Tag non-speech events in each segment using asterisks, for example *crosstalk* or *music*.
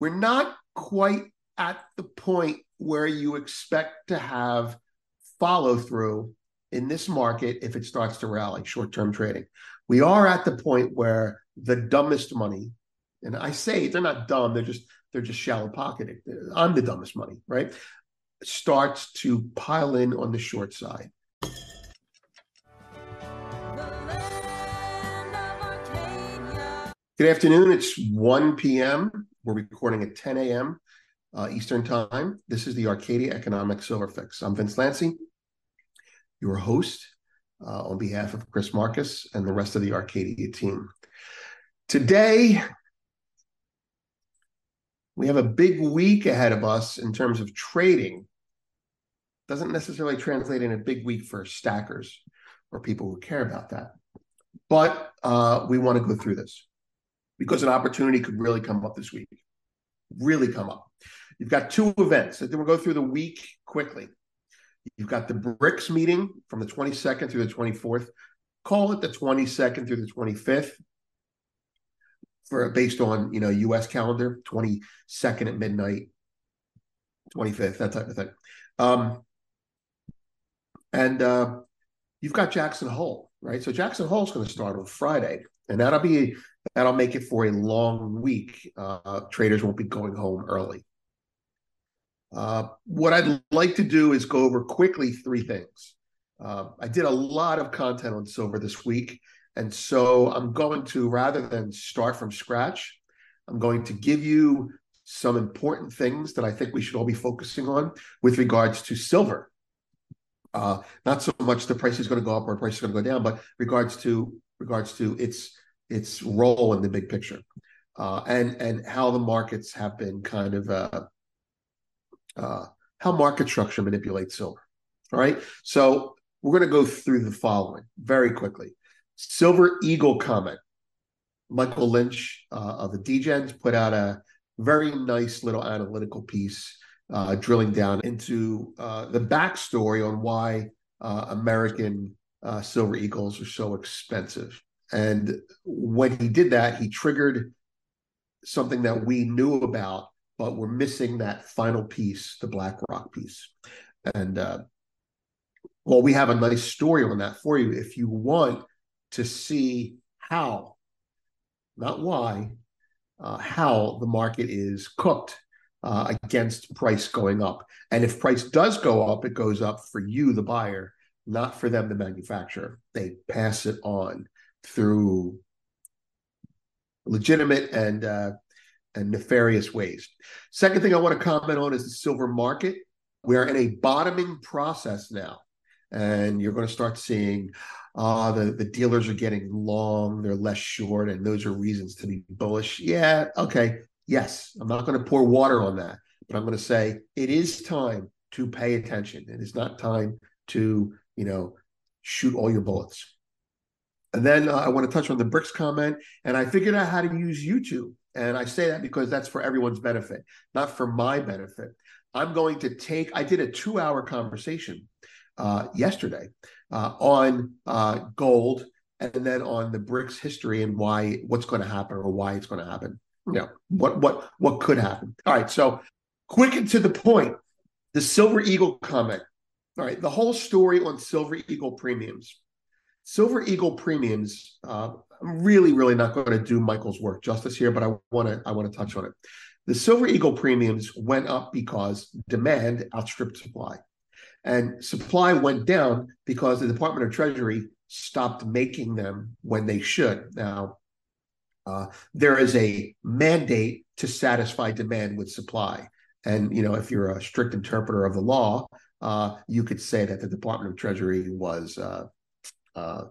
we're not quite at the point where you expect to have follow through in this market if it starts to rally short term trading. We are at the point where the dumbest money, and I say they're not dumb, they're just they're just shallow pocketing. I'm the dumbest money, right? Starts to pile in on the short side. Good afternoon. It's 1 p.m. We're recording at 10 a.m. Uh, Eastern Time. This is the Arcadia Economic Silver Fix. I'm Vince Lanci, your host, uh, on behalf of Chris Marcus and the rest of the Arcadia team. Today, we have a big week ahead of us in terms of trading. Doesn't necessarily translate in a big week for stackers or people who care about that. But uh, we want to go through this because an opportunity could really come up this week. Really come up. You've got two events. Then we'll go through the week quickly. You've got the BRICS meeting from the 22nd through the 24th. Call it the 22nd through the 25th for based on you know U.S. calendar, 22nd at midnight, 25th, that type of thing. Um, and uh, you've got Jackson Hole, right? So Jackson Hole is going to start on Friday, and that'll be that'll make it for a long week. Uh, traders won't be going home early. Uh, what I'd like to do is go over quickly three things. Uh, I did a lot of content on silver this week, and so I'm going to, rather than start from scratch, I'm going to give you some important things that I think we should all be focusing on with regards to silver. Uh, not so much the price is going to go up or price is going to go down, but regards to regards to its its role in the big picture, uh, and and how the markets have been kind of uh, uh, how market structure manipulates silver. All right, so we're going to go through the following very quickly. Silver Eagle comment. Michael Lynch uh, of the DGens put out a very nice little analytical piece uh, drilling down into uh, the backstory on why American silver eagles are so expensive. And when he did that, he triggered something that we knew about, but we're missing that final piece, the Black Rock piece. And uh, well, we have a nice story on that for you if you want to see how, not why, uh, how the market is cooked uh, against price going up. And if price does go up, it goes up for you, the buyer, not for them, the manufacturer. They pass it on through legitimate and uh, and nefarious ways. Second thing I want to comment on is the silver market. We are in a bottoming process now, and you're going to start seeing uh, the the dealers are getting long, they're less short, and those are reasons to be bullish. Yeah, okay, yes, I'm not going to pour water on that, but I'm going to say it is time to pay attention. It is not time to you know shoot all your bullets. And then uh, I want to touch on the BRICS comment, and I figured out how to use YouTube. And I say that because that's for everyone's benefit, not for my benefit. I'm going to take, I did a two hour conversation uh, yesterday uh, on uh, gold and then on the BRICS history and why, what's going to happen or why it's going to happen. You know, what, what, what could happen. All right. So quick and to the point, the Silver Eagle comment. All right. The whole story on Silver Eagle premiums Silver Eagle premiums. Uh, I'm really, really not going to do Michael's work justice here, but I want to I want to touch on it. The Silver Eagle premiums went up because demand outstripped supply, and supply went down because the Department of Treasury stopped making them when they should. Now, uh, there is a mandate to satisfy demand with supply, and you know if you're a strict interpreter of the law, uh, you could say that the Department of Treasury was uh, uh,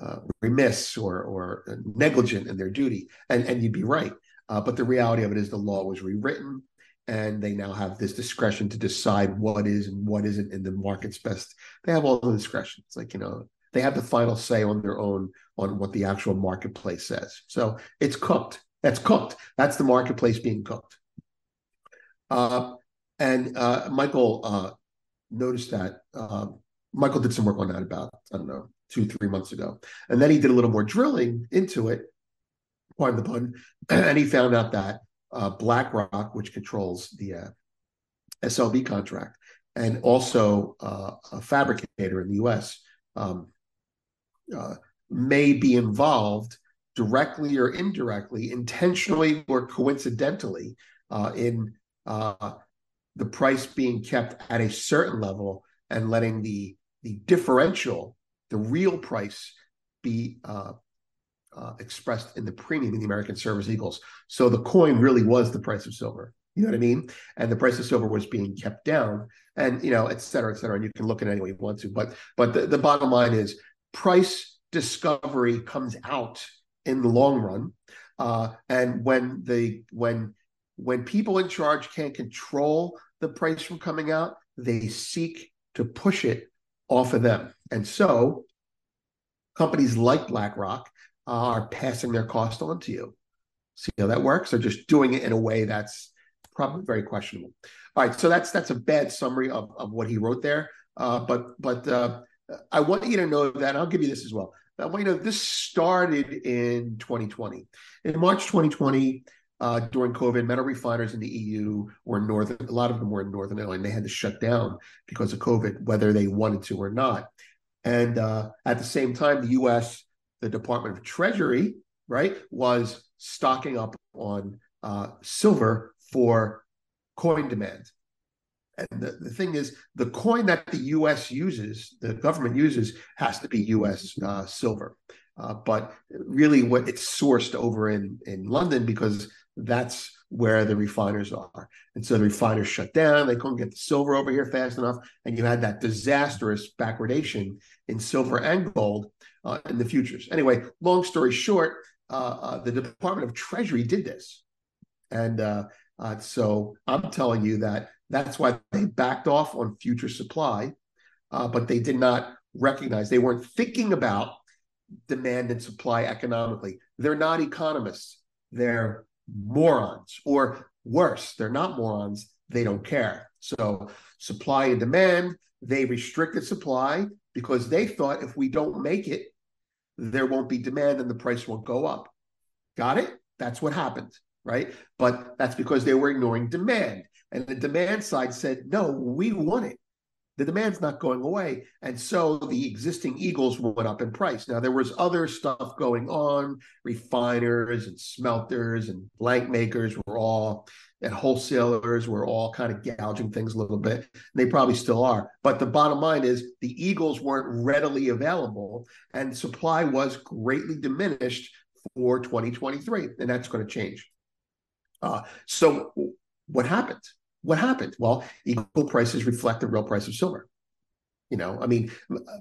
uh, remiss or, or negligent in their duty. And, and you'd be right. Uh, but the reality of it is the law was rewritten and they now have this discretion to decide what is and what isn't in the market's best. They have all the discretion. It's like, you know, they have the final say on their own on what the actual marketplace says. So it's cooked. That's cooked. That's the marketplace being cooked. Uh, and uh, Michael uh, noticed that. Uh, Michael did some work on that about, I don't know, two, three months ago. And then he did a little more drilling into it, pardon the pun, *clears throat* and he found out that uh, BlackRock, which controls the uh, SLV contract, and also uh, a fabricator in the U.S. Um, uh, may be involved directly or indirectly, intentionally or coincidentally, uh, in uh, the price being kept at a certain level and letting the the differential, the real price, be uh, uh, expressed in the premium in the American Silver Eagles. So the coin really was the price of silver. You know what I mean? And the price of silver was being kept down, and you know, et cetera, et cetera. And you can look at it any way you want to, but but the, the bottom line is price discovery comes out in the long run, uh, and when the when when people in charge can't control the price from coming out, they seek to push it off of them, and so companies like BlackRock are passing their cost on to you. See how that works? They're just doing it in a way that's probably very questionable. All right, so that's that's a bad summary of, of what he wrote there. Uh, but but uh, I want you to know that I'll give you this as well. I want you to know this started in 2020. In March 2020, uh, during COVID, metal refiners in the EU were northern. A lot of them were in northern Italy, and they had to shut down because of COVID, whether they wanted to or not. And uh, at the same time, the U.S the Department of Treasury, right, was stocking up on uh, silver for coin demand. And the, the thing is, the coin that the US uses, the government uses, has to be US uh, silver. Uh, but really, what it's sourced over in, in London because that's where the refiners are. And so the refiners shut down. They couldn't get the silver over here fast enough. And you had that disastrous backwardation in silver and gold uh, in the futures. Anyway, long story short, uh, uh, the Department of Treasury did this. And uh, uh, so I'm telling you that that's why they backed off on future supply, but they did not recognize, they weren't thinking about demand and supply economically. They're not economists, they're morons, or worse, they're not morons, they don't care. So, supply and demand, they restricted supply because they thought if we don't make it, there won't be demand and the price won't go up. Got it? That's what happened, right? But that's because they were ignoring demand. And the demand side said, no, we want it. The demand's not going away. And so the existing Eagles went up in price. Now, there was other stuff going on. Refiners and smelters and blank makers were all and wholesalers were all kind of gouging things a little bit. They probably still are. But the bottom line is the Eagles weren't readily available and supply was greatly diminished for 2023. And that's going to change. Uh, so what happened? What happened? Well, Eagle prices reflect the real price of silver. You know, I mean,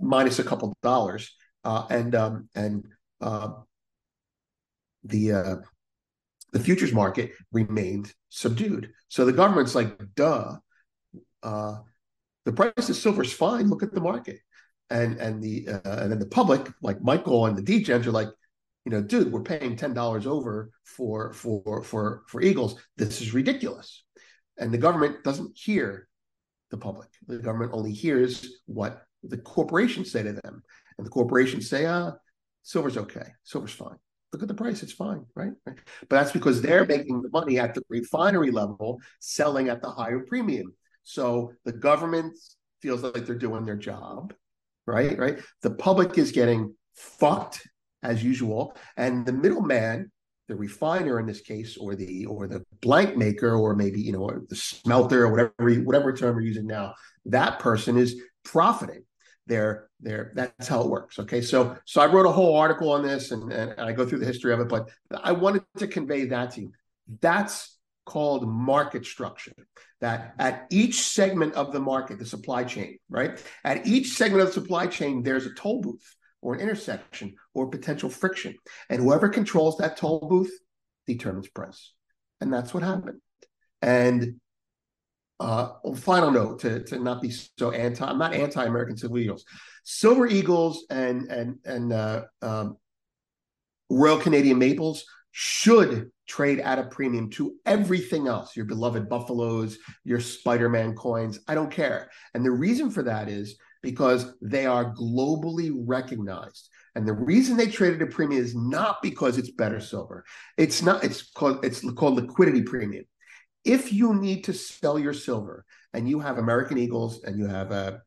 minus a couple dollars. Uh, and um, and uh, the uh, the futures market remained subdued. So the government's like, duh, uh, the price of silver is fine. Look at the market, and and the uh, and then the public, like Michael and the degens, are like, you know, dude, we're paying ten dollars over for for for for Eagles. This is ridiculous, and the government doesn't hear the public. The government only hears what the corporations say to them, and the corporations say, ah, silver's okay, silver's fine look at the price, it's fine, right? right? But that's because they're making the money at the refinery level, selling at the higher premium. So the government feels like they're doing their job, right? Right. The public is getting fucked as usual, and the middleman, the refiner in this case, or the or the blank maker, or maybe you know the smelter, or whatever whatever term we're using now, that person is profiting. They're they're that's how it works okay? So so i wrote a whole article on this and, and i go through the history of it but i wanted to convey that to you. That's called market structure that at each segment of the market the supply chain right? At each segment of the supply chain there's a toll booth or an intersection or potential friction and whoever controls that toll booth determines price and that's what happened and uh, final note to, to not be so anti. I'm not anti-American Silver Eagles. Silver Eagles and and and uh, um, Royal Canadian Maples should trade at a premium to everything else. Your beloved Buffaloes, your Spider-Man coins. I don't care. And the reason for that is because they are globally recognized. And the reason they traded a premium is not because it's better silver. It's not, it's called it's called liquidity premium. If you need to sell your silver and you have American Eagles and you have uh,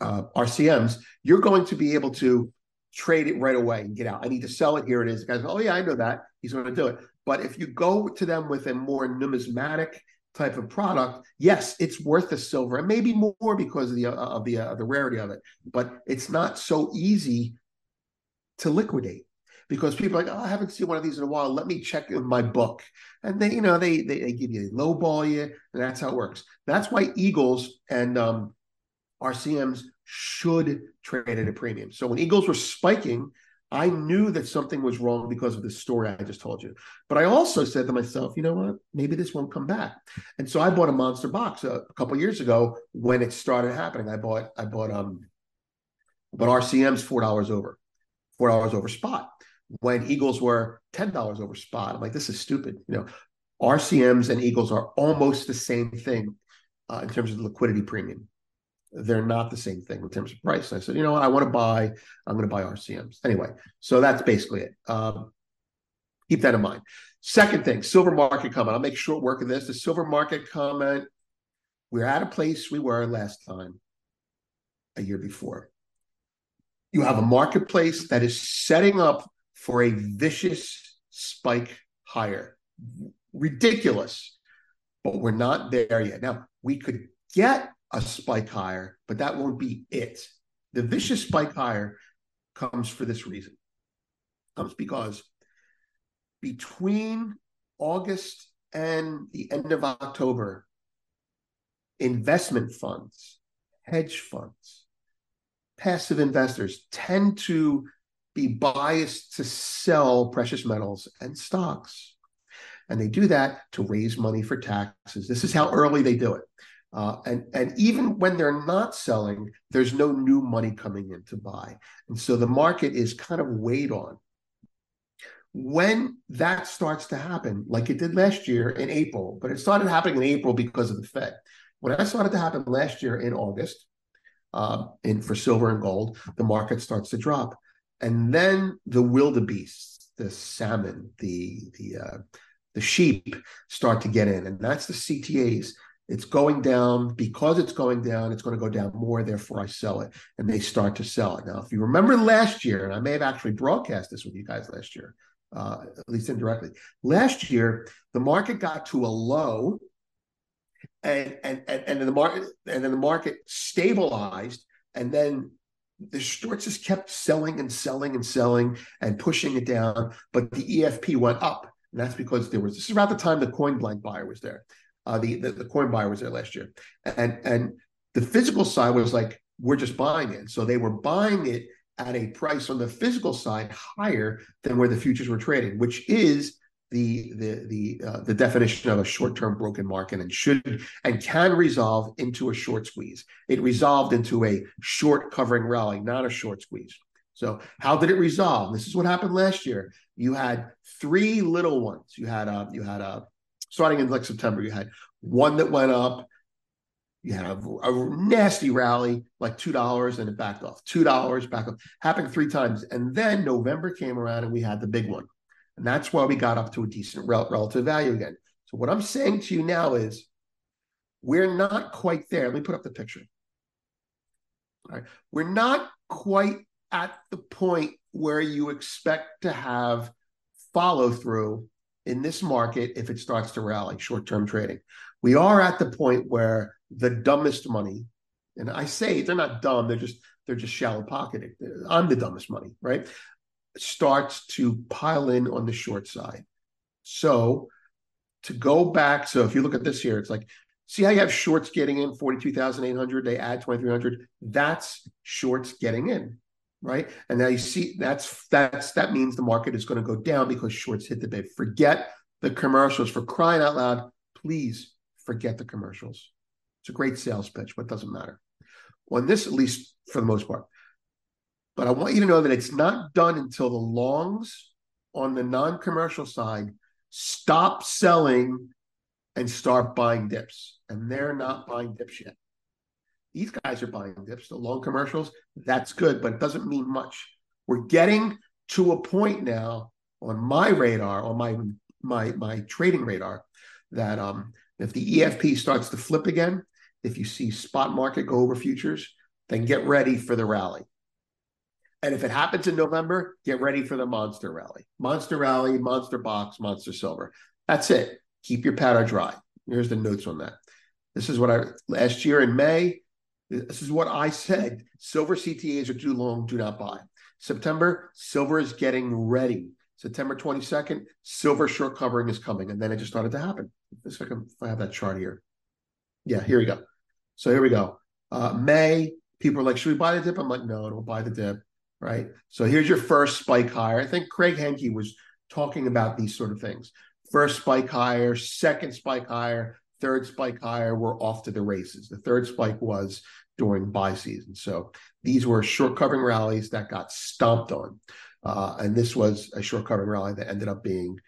uh, RCMs, you're going to be able to trade it right away and get out. I need to sell it. Here it is. The guys, oh yeah, I know that. He's going to do it. But if you go to them with a more numismatic type of product, yes, it's worth the silver and maybe more because of the uh, of the uh, the rarity of it. But it's not so easy to liquidate because people are like, oh, I haven't seen one of these in a while. Let me check in my book, and they, you know, they they, they give you they lowball you, and that's how it works. That's why Eagles and um, RCMs should trade at a premium. So when Eagles were spiking, I knew that something was wrong because of the story I just told you. But I also said to myself, you know what? Maybe this won't come back. And so I bought a monster box a, a couple years ago when it started happening. I bought I bought um but RCM's four dollars over, four dollars over spot. When Eagles were ten dollars over spot, I'm like, this is stupid. You know, RCMs and Eagles are almost the same thing uh, in terms of the liquidity premium they're not the same thing in terms of price. I said, you know what, I want to buy, I'm going to buy RCMs. Anyway, so that's basically it. Um, keep that in mind. Second thing, silver market comment. I'll make short work of this. The silver market comment, we're at a place we were last time, a year before. You have a marketplace that is setting up for a vicious spike higher. Ridiculous, but we're not there yet. Now, we could get a spike higher, but that won't be it. The vicious spike higher comes for this reason. Comes because between August and the end of October, investment funds, hedge funds, passive investors tend to be biased to sell precious metals and stocks. And they do that to raise money for taxes. This is how early they do it. Uh, and, and even when they're not selling, there's no new money coming in to buy. And so the market is kind of weighed on. When that starts to happen, like it did last year in April, but it started happening in April because of the Fed. When that started to happen last year in August, uh, in for silver and gold, the market starts to drop, and then the wildebeests, the salmon, the the uh, the sheep start to get in, and that's the CTAs it's going down. Because it's going down it's going to go down more therefore i sell it. And they start to sell it. Now if you remember last year and i may have actually broadcast this with you guys last year uh, at least indirectly. Last year the market got to a low and and and, and the market and then the market stabilized and then the shorts just kept selling and selling and selling and pushing it down but the efp went up. And that's because there was this is about the time the coin blank buyer was there uh, the, the, the coin buyer was there last year, and and the physical side was like we're just buying it. So they were buying it at a price on the physical side higher than where the futures were trading, which is the the the uh, the definition of a short-term broken market and should and can resolve into a short squeeze. It resolved into a short covering rally, not a short squeeze. So how did it resolve? This is what happened last year. You had three little ones. You had a you had a starting in like September, you had one that went up. You had a, a nasty rally, like two dollars, and it backed off. Two dollars, back up, Happened three times, and then November came around, and we had the big one, and that's why we got up to a decent rel- relative value again. So what I'm saying to you now is, we're not quite there. Let me put up the picture. All right, we're not quite at the point where you expect to have follow through in this market if it starts to rally, short term trading. We are at the point where the dumbest money, and I say they're not dumb, they're just they're just shallow pocketed. I'm the dumbest money, right? Starts to pile in on the short side. So to go back, so if you look at this here, it's like see how you have shorts getting in 42,800, they add 2,300. That's shorts getting in right? And now you see that's that's that means the market is going to go down because shorts hit the bid. Forget the commercials for crying out loud. Please forget the commercials. It's a great sales pitch, but it doesn't matter. On this, at least for the most part. But I want you to know that it's not done until the longs on the non-commercial side stop selling and start buying dips. And they're not buying dips yet. These guys are buying dips, the long commercials. That's good, but it doesn't mean much. We're getting to a point now on my radar, on my my my trading radar, that um, if the EFP starts to flip again, if you see spot market go over futures, then get ready for the rally. And if it happens in November, get ready for the monster rally. Monster rally, monster box, monster silver. That's it. Keep your powder dry. Here's the notes on that. This is what I last year in May. This is what I said. Silver CTAs are too long, do not buy. September, silver is getting ready. September 22nd, silver short covering is coming. And then it just started to happen. If I, if I have that chart here. Yeah, here we go. So here we go. Uh, May, people are like, should we buy the dip? I'm like, no, don't buy the dip. Right. So here's your first spike higher. I think Craig Hemke was talking about these sort of things. First spike higher, second spike higher, third spike higher, we're off to the races. The third spike was during buy season. So these were short covering rallies that got stomped on. Uh, and this was a short covering rally that ended up being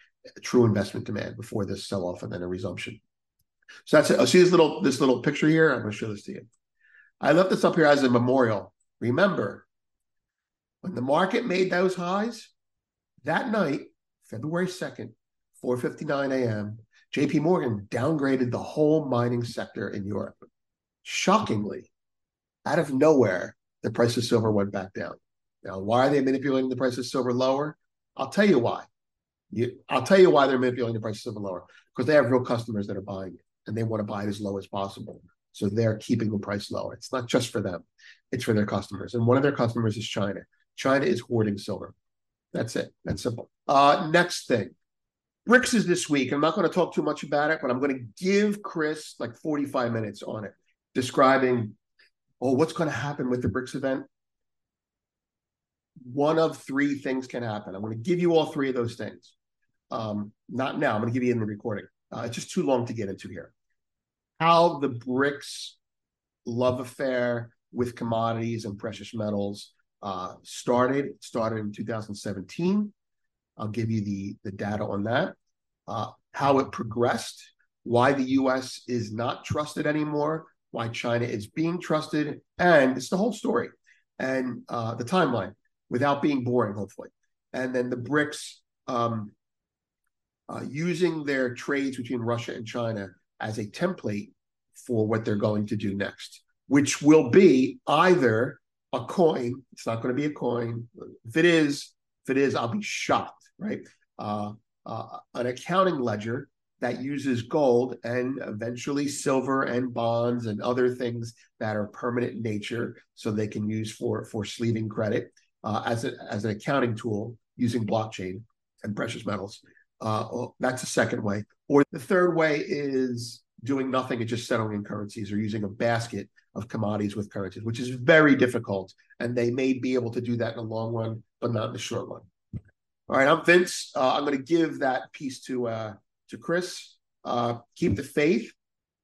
true investment demand before this sell off and then a resumption. So that's it. I see this little this little picture here. I'm going to show this to you. I left this up here as a memorial. Remember, when the market made those highs that night, February 2nd, 4:59 a.m., JP Morgan downgraded the whole mining sector in Europe. Shockingly, out of nowhere, the price of silver went back down. Now, why are they manipulating the price of silver lower? I'll tell you why. You, I'll tell you why they're manipulating the price of silver lower because they have real customers that are buying it and they want to buy it as low as possible. So they're keeping the price lower. It's not just for them, it's for their customers. And one of their customers is China. China is hoarding silver. That's it. That's simple. Uh, next thing BRICS is this week. I'm not going to talk too much about it, but I'm going to give Chris like 45 minutes on it, describing, oh, what's going to happen with the BRICS event. One of three things can happen. I'm going to give you all three of those things. Um, not now. I'm going to give you in the recording. Uh, it's just too long to get into here. How the BRICS love affair with commodities and precious metals uh, started. It started in 2017. I'll give you the, the data on that, uh, how it progressed, why the US is not trusted anymore, why China is being trusted, and it's the whole story and uh, the timeline without being boring, hopefully. And then the BRICS um, uh, using their trades between Russia and China as a template for what they're going to do next, which will be either a coin. It's not going to be a coin. If it is, if it is, I'll be shocked right? Uh, uh, an accounting ledger that uses gold and eventually silver and bonds and other things that are permanent in nature, so they can use for for sleeving credit uh, as a, as an accounting tool using blockchain and precious metals. Uh, that's the second way. Or the third way is doing nothing and just settling in currencies or using a basket of commodities with currencies, which is very difficult. And they may be able to do that in the long run, but not in the short run. All right, I'm Vince. Uh, I'm going to give that piece to uh, to Chris. Uh, keep the faith.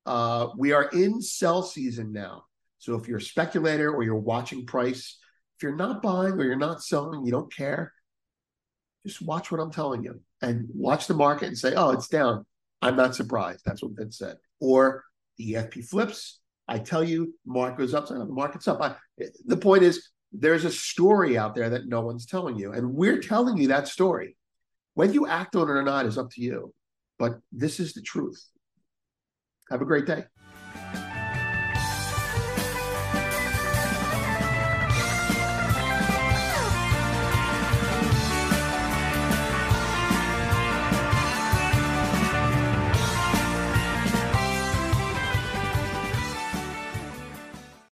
Uh, we are in sell season now. So if you're a speculator or you're watching price, if you're not buying or you're not selling, you don't care. Just watch what I'm telling you and watch the market and say, "Oh, it's down." I'm not surprised. That's what Vince said. Or the EFP flips. I tell you, market goes up. So the market's up. I, the point is, there's a story out there that no one's telling you. And we're telling you that story. Whether you act on it or not is up to you. But this is the truth. Have a great day.